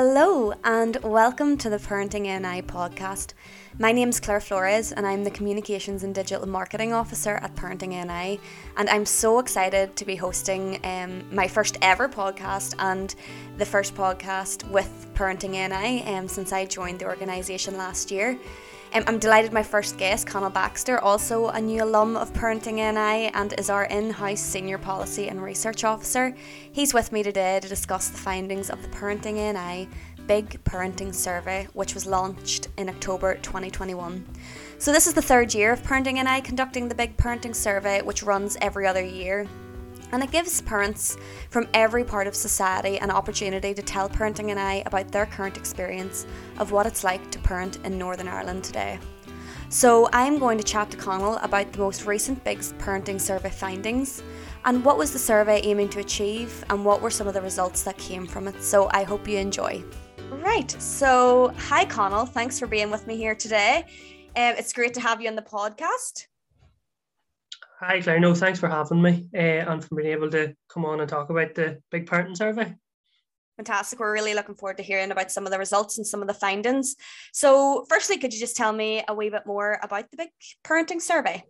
Hello, and welcome to the Parenting NI podcast. My name is Claire Flores, and I'm the Communications and Digital Marketing Officer at Parenting NI. And I'm so excited to be hosting um, my first ever podcast and the first podcast with Parenting NI um, since I joined the organisation last year. Um, I'm delighted my first guest, Conal Baxter, also a new alum of Parenting NI and is our in house Senior Policy and Research Officer. He's with me today to discuss the findings of the Parenting NI Big Parenting Survey, which was launched in October 2021. So, this is the third year of Parenting NI conducting the Big Parenting Survey, which runs every other year and it gives parents from every part of society an opportunity to tell Parenting NI about their current experience of what it's like to parent in Northern Ireland today. So, I'm going to chat to Conal about the most recent Big Parenting Survey findings and what was the survey aiming to achieve and what were some of the results that came from it. So, I hope you enjoy. Right, so hi Conal, thanks for being with me here today. Um, it's great to have you on the podcast. Hi, Claire. No, thanks for having me uh, and for being able to come on and talk about the big parenting survey. Fantastic. We're really looking forward to hearing about some of the results and some of the findings. So, firstly, could you just tell me a wee bit more about the big parenting survey?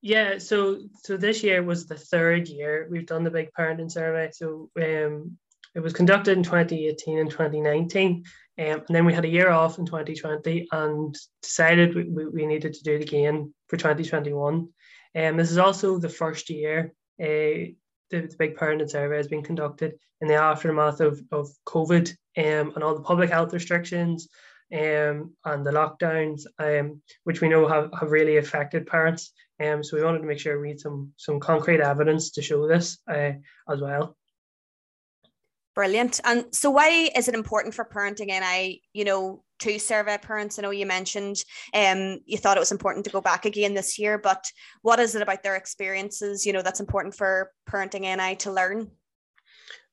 Yeah, so so this year was the third year we've done the big parenting survey. So um, it was conducted in 2018 and 2019. Um, and then we had a year off in 2020 and decided we, we, we needed to do it again for 2021. Um, this is also the first year uh, the, the big parent survey has been conducted in the aftermath of, of COVID um, and all the public health restrictions um, and the lockdowns, um, which we know have, have really affected parents. Um, so we wanted to make sure we had some some concrete evidence to show this uh, as well. Brilliant. And so why is it important for parenting NI, you know, to survey parents? I know you mentioned um you thought it was important to go back again this year, but what is it about their experiences, you know, that's important for parenting NI to learn?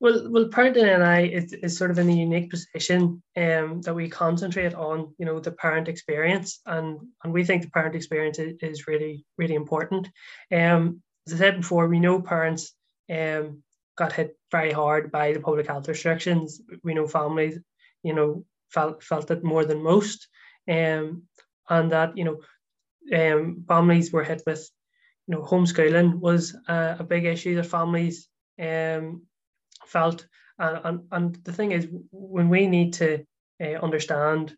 Well, well, parenting NI is, is sort of in a unique position um, that we concentrate on, you know, the parent experience, and and we think the parent experience is, is really really important. Um, as I said before, we know parents um, got hit very hard by the public health restrictions. We know families, you know, felt felt it more than most, um, and that you know, um, families were hit with, you know, homeschooling was a, a big issue that families um felt, and, and and the thing is, when we need to uh, understand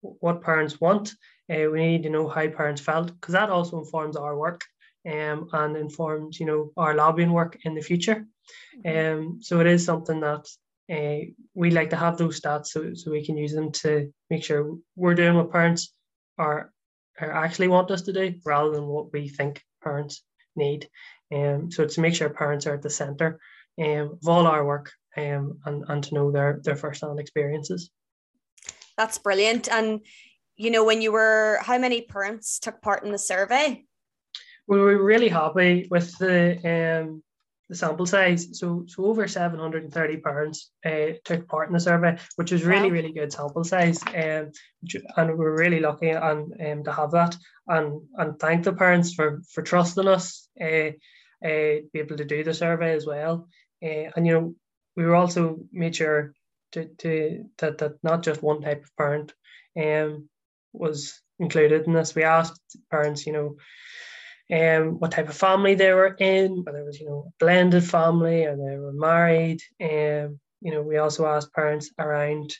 what parents want, uh, we need to know how parents felt because that also informs our work um, and informs you know our lobbying work in the future. Mm-hmm. Um, so it is something that uh, we like to have those stats so, so we can use them to make sure we're doing what parents are, are actually want us to do rather than what we think parents need. Um, so to make sure parents are at the centre um, of all our work um, and, and to know their, their first-hand experiences. That's brilliant. And, you know, when you were, how many parents took part in the survey? We were really happy with the um, the sample size. So, so over 730 parents uh, took part in the survey, which was really, really good sample size. Um, and we're really lucky and um, to have that. And and thank the parents for for trusting us uh, uh, be able to do the survey as well. Uh, and you know, we were also made sure to, to that that not just one type of parent um was included in this. We asked parents, you know, um, what type of family they were in, whether it was, you know, a blended family or they were married. Um, you know, we also asked parents around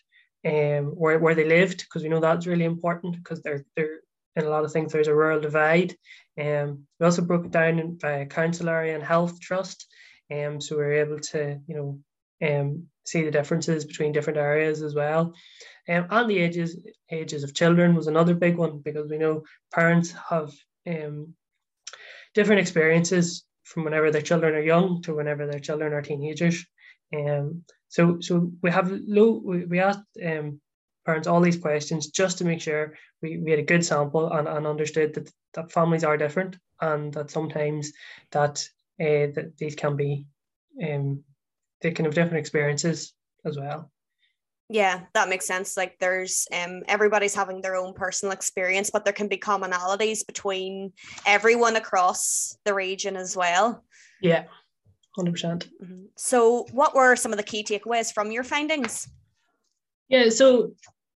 um, where, where they lived because we know that's really important because they're, they're in a lot of things there's a rural divide. Um, we also broke it down by council area and health trust. Um, so we were able to, you know, um, see the differences between different areas as well. Um, and the ages ages of children was another big one because we know parents have um, different experiences from whenever their children are young to whenever their children are teenagers. Um, so so we have low we, we asked um, parents all these questions just to make sure we, we had a good sample and, and understood that, that families are different and that sometimes that uh, that these can be um, they can have different experiences as well yeah that makes sense like there's um everybody's having their own personal experience but there can be commonalities between everyone across the region as well. Yeah. 100%. Mm-hmm. so what were some of the key takeaways from your findings? Yeah, so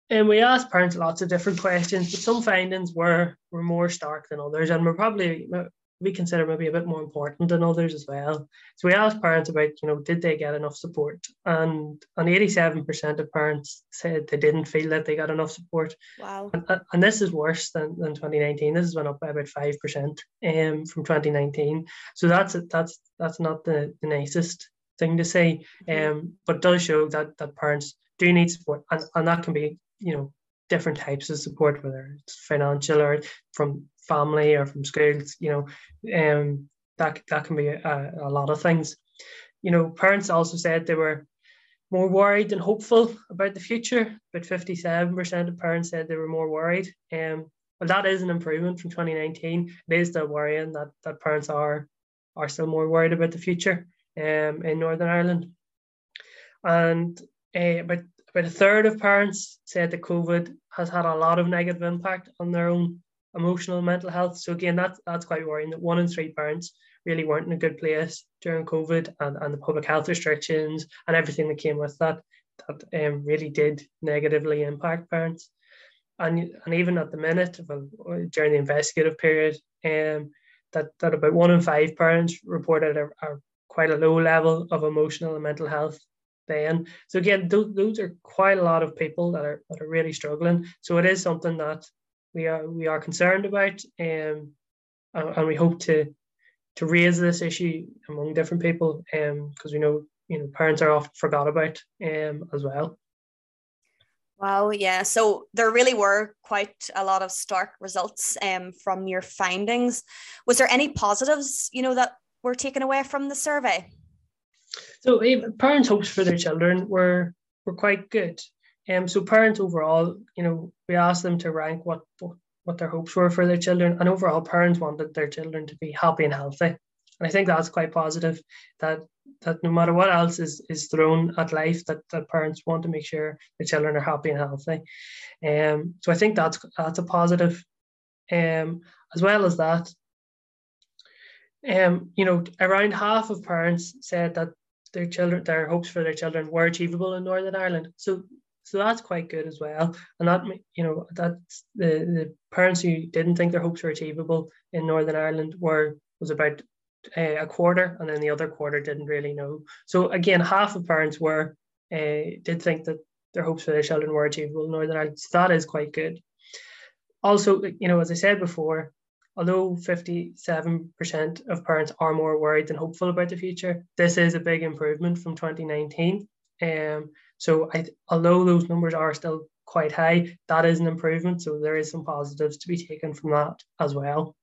and we asked parents lots of different questions, but some findings were were more stark than others, and we're probably we consider maybe a bit more important than others as well. So we asked parents about, you know, did they get enough support? And and 87% of parents said they didn't feel that they got enough support. Wow. And, and this is worse than, than 2019. This has went up by about 5% um, from 2019. So that's that's that's not the, the nicest thing to say. Mm-hmm. Um, but does show that that parents do need support and, and that can be, you know, different types of support, whether it's financial or from family or from schools, you know, um, that that can be a, a lot of things. You know, parents also said they were more worried and hopeful about the future. But 57% of parents said they were more worried. Um, well, that is an improvement from 2019. It is still worrying that, that parents are are still more worried about the future um, in Northern Ireland. And uh, about, about a third of parents said that COVID has had a lot of negative impact on their own emotional and mental health. So again, that's that's quite worrying that one in three parents really weren't in a good place during COVID and, and the public health restrictions and everything that came with that that um, really did negatively impact parents. And, and even at the minute, well, during the investigative period, um, that, that about one in five parents reported a, a quite a low level of emotional and mental health then. So again, those, those are quite a lot of people that are that are really struggling. So it is something that we are we are concerned about, um, and, we hope to to raise this issue among different people, um, because we know you know parents are often forgot about, um, as well. Wow, yeah. So there really were quite a lot of stark results um, from your findings. Was there any positives, you know, that were taken away from the survey? So parents' hopes for their children were were quite good. Um, so parents overall, you know, we asked them to rank what what their hopes were for their children, and overall, parents wanted their children to be happy and healthy. And I think that's quite positive. That that no matter what else is is thrown at life, that, that parents want to make sure the children are happy and healthy. Um, so I think that's that's a positive. Um, as well as that, um, you know, around half of parents said that their children, their hopes for their children were achievable in Northern Ireland. So so that's quite good as well. And that you know that's the the parents who didn't think their hopes were achievable in Northern Ireland were was about uh, a quarter, and then the other quarter didn't really know. So again, half of parents were uh, did think that their hopes for their children were achievable in Northern Ireland. So that is quite good. Also, you know, as I said before, although 57% of parents are more worried than hopeful about the future, this is a big improvement from 2019. Um, so I, although those numbers are still quite high, that is an improvement. So there is some positives to be taken from that as well.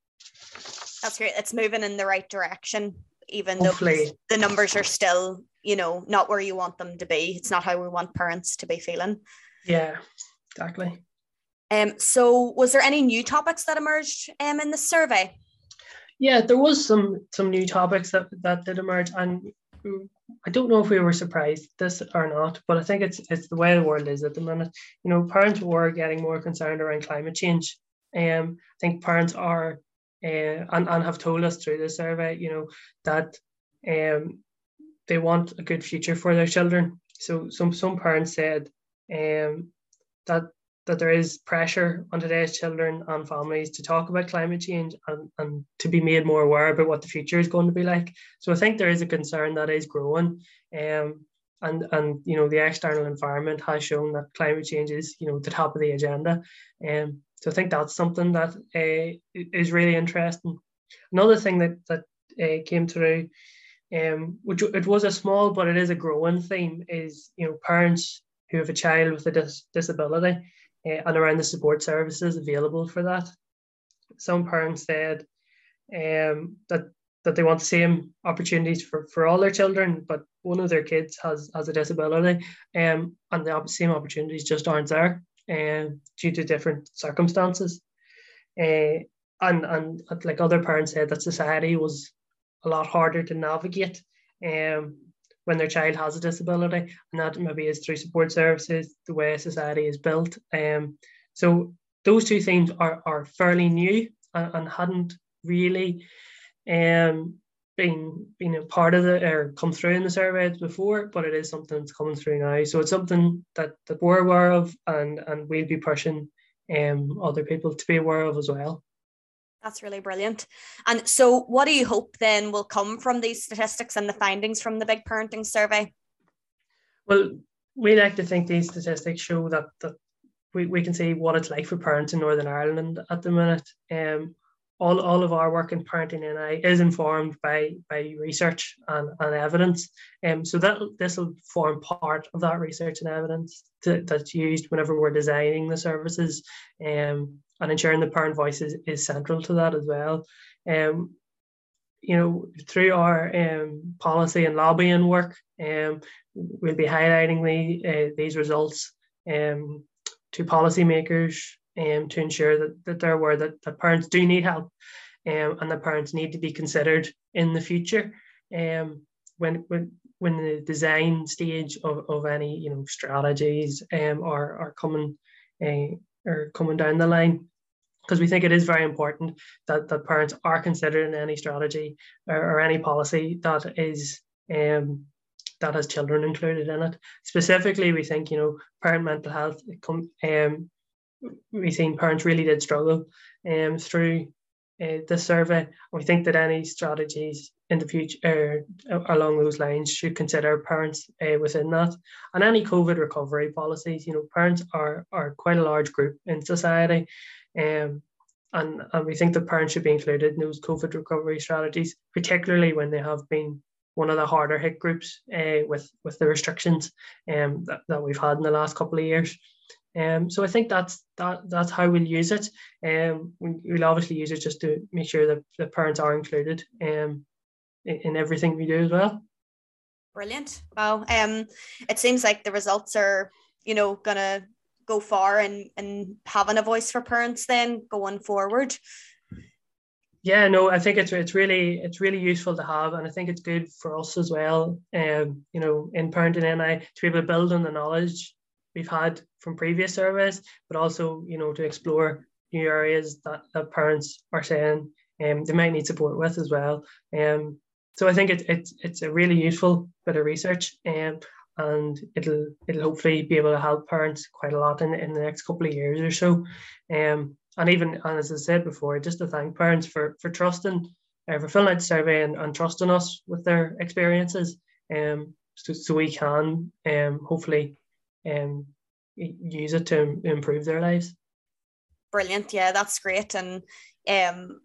That's great. It's moving in the right direction, even Hopefully. though the numbers are still, you know, not where you want them to be. It's not how we want parents to be feeling. Yeah, exactly. Um, so was there any new topics that emerged um, in the survey? Yeah, there was some some new topics that, that did emerge and I don't know if we were surprised this or not, but I think it's it's the way the world is at the minute. You know, parents were getting more concerned around climate change. Um, I think parents are uh, and, and have told us through the survey, you know, that um, they want a good future for their children. So some some parents said um, that that there is pressure on today's children and families to talk about climate change and, and to be made more aware about what the future is going to be like. So I think there is a concern that is growing. Um, and, and you know the external environment has shown that climate change is you know the top of the agenda. Um, so I think that's something that uh, is really interesting. Another thing that that uh, came through, um, which it was a small but it is a growing theme, is you know parents who have a child with a dis- disability uh, and around the support services available for that. Some parents said um, that that they want the same opportunities for, for all their children, but one of their kids has, has a disability um, and the same opportunities just aren't there um, due to different circumstances. Uh, and, and like other parents said that society was a lot harder to navigate um, when their child has a disability, and that maybe is through support services, the way society is built. Um, so those two things are, are fairly new and, and hadn't really um, been been a part of the or come through in the surveys before, but it is something that's coming through now. So it's something that, that we're aware of and and we'll be pushing um other people to be aware of as well. That's really brilliant. And so what do you hope then will come from these statistics and the findings from the big parenting survey? Well, we like to think these statistics show that that we, we can see what it's like for parents in Northern Ireland at the minute. Um, all, all of our work in parenting NI is informed by by research and, and evidence. Um, so that this will form part of that research and evidence to, that's used whenever we're designing the services. Um, and ensuring the parent voice is, is central to that as well. Um, you know, through our um, policy and lobbying work, um, we'll be highlighting the, uh, these results um, to policymakers um, to ensure that, that they're aware that, parents do need help um, and that parents need to be considered in the future um, when, when, when the design stage of, of any you know strategies um, are, are coming uh, are coming down the line because we think it is very important that, that parents are considered in any strategy or, or any policy that is um, that has children included in it. Specifically, we think you know parent mental health. Um, we've seen parents really did struggle um, through uh, the survey. We think that any strategies in the future uh, along those lines should consider parents uh, within that. And any COVID recovery policies, you know, parents are are quite a large group in society. Um, and, and we think that parents should be included in those COVID recovery strategies, particularly when they have been one of the harder hit groups uh, with with the restrictions um, that, that we've had in the last couple of years. Um, so I think that's that that's how we'll use it. Um, we'll obviously use it just to make sure that the parents are included um, in, in everything we do as well. Brilliant! Wow. Um, it seems like the results are you know gonna go far and and having a voice for parents then going forward yeah no i think it's it's really it's really useful to have and i think it's good for us as well um you know in parenting NI to be able to build on the knowledge we've had from previous surveys but also you know to explore new areas that, that parents are saying um, they might need support with as well um so i think it's it's it's a really useful bit of research um, and it'll it'll hopefully be able to help parents quite a lot in, in the next couple of years or so. Um, and even and as I said before, just to thank parents for for trusting, uh, for filling out the survey and, and trusting us with their experiences, um, so, so we can um hopefully um use it to improve their lives. Brilliant, yeah, that's great, and um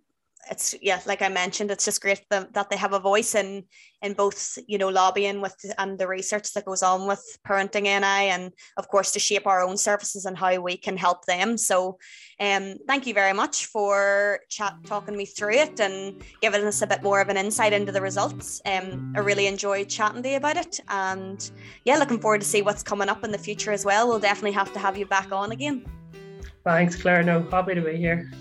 it's yeah like i mentioned it's just great that, they have a voice in in both you know lobbying with and the research that goes on with parenting ni and of course to shape our own services and how we can help them. So um thank you very much for chat talking me through it and giving us a bit more of an insight into the results. Um i really enjoyed chatting to you about it and yeah looking forward to see what's coming up in the future as well. We'll definitely have to have you back on again. Thanks claire. No happy to be here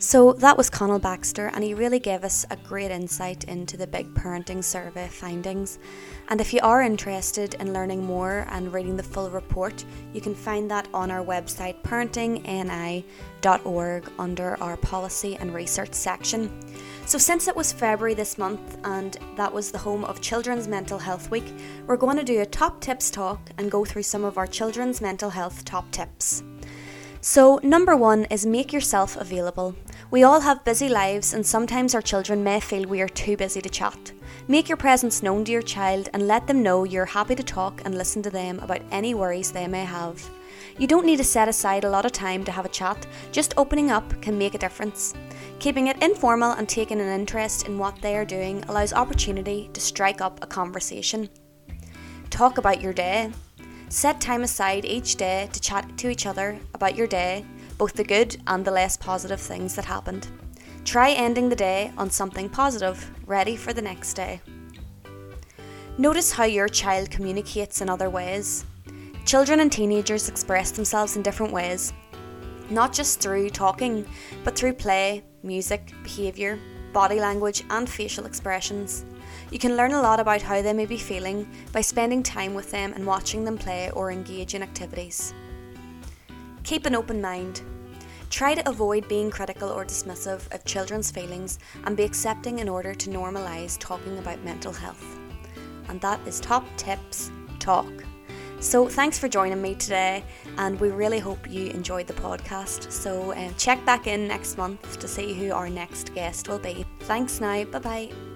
so that was Conal Baxter, and he really gave us a great insight into the big parenting survey findings. And if you are interested in learning more and reading the full report, you can find that on our website parentingni.org under our policy and research section. So, since it was February this month and that was the home of Children's Mental Health Week, we're going to do a top tips talk and go through some of our children's mental health top tips. So, number one is make yourself available. We all have busy lives, and sometimes our children may feel we are too busy to chat. Make your presence known to your child and let them know you're happy to talk and listen to them about any worries they may have. You don't need to set aside a lot of time to have a chat, just opening up can make a difference. Keeping it informal and taking an interest in what they are doing allows opportunity to strike up a conversation. Talk about your day. Set time aside each day to chat to each other about your day, both the good and the less positive things that happened. Try ending the day on something positive, ready for the next day. Notice how your child communicates in other ways. Children and teenagers express themselves in different ways, not just through talking, but through play, music, behaviour, body language, and facial expressions. You can learn a lot about how they may be feeling by spending time with them and watching them play or engage in activities. Keep an open mind. Try to avoid being critical or dismissive of children's feelings and be accepting in order to normalise talking about mental health. And that is Top Tips Talk. So, thanks for joining me today, and we really hope you enjoyed the podcast. So, um, check back in next month to see who our next guest will be. Thanks now, bye bye.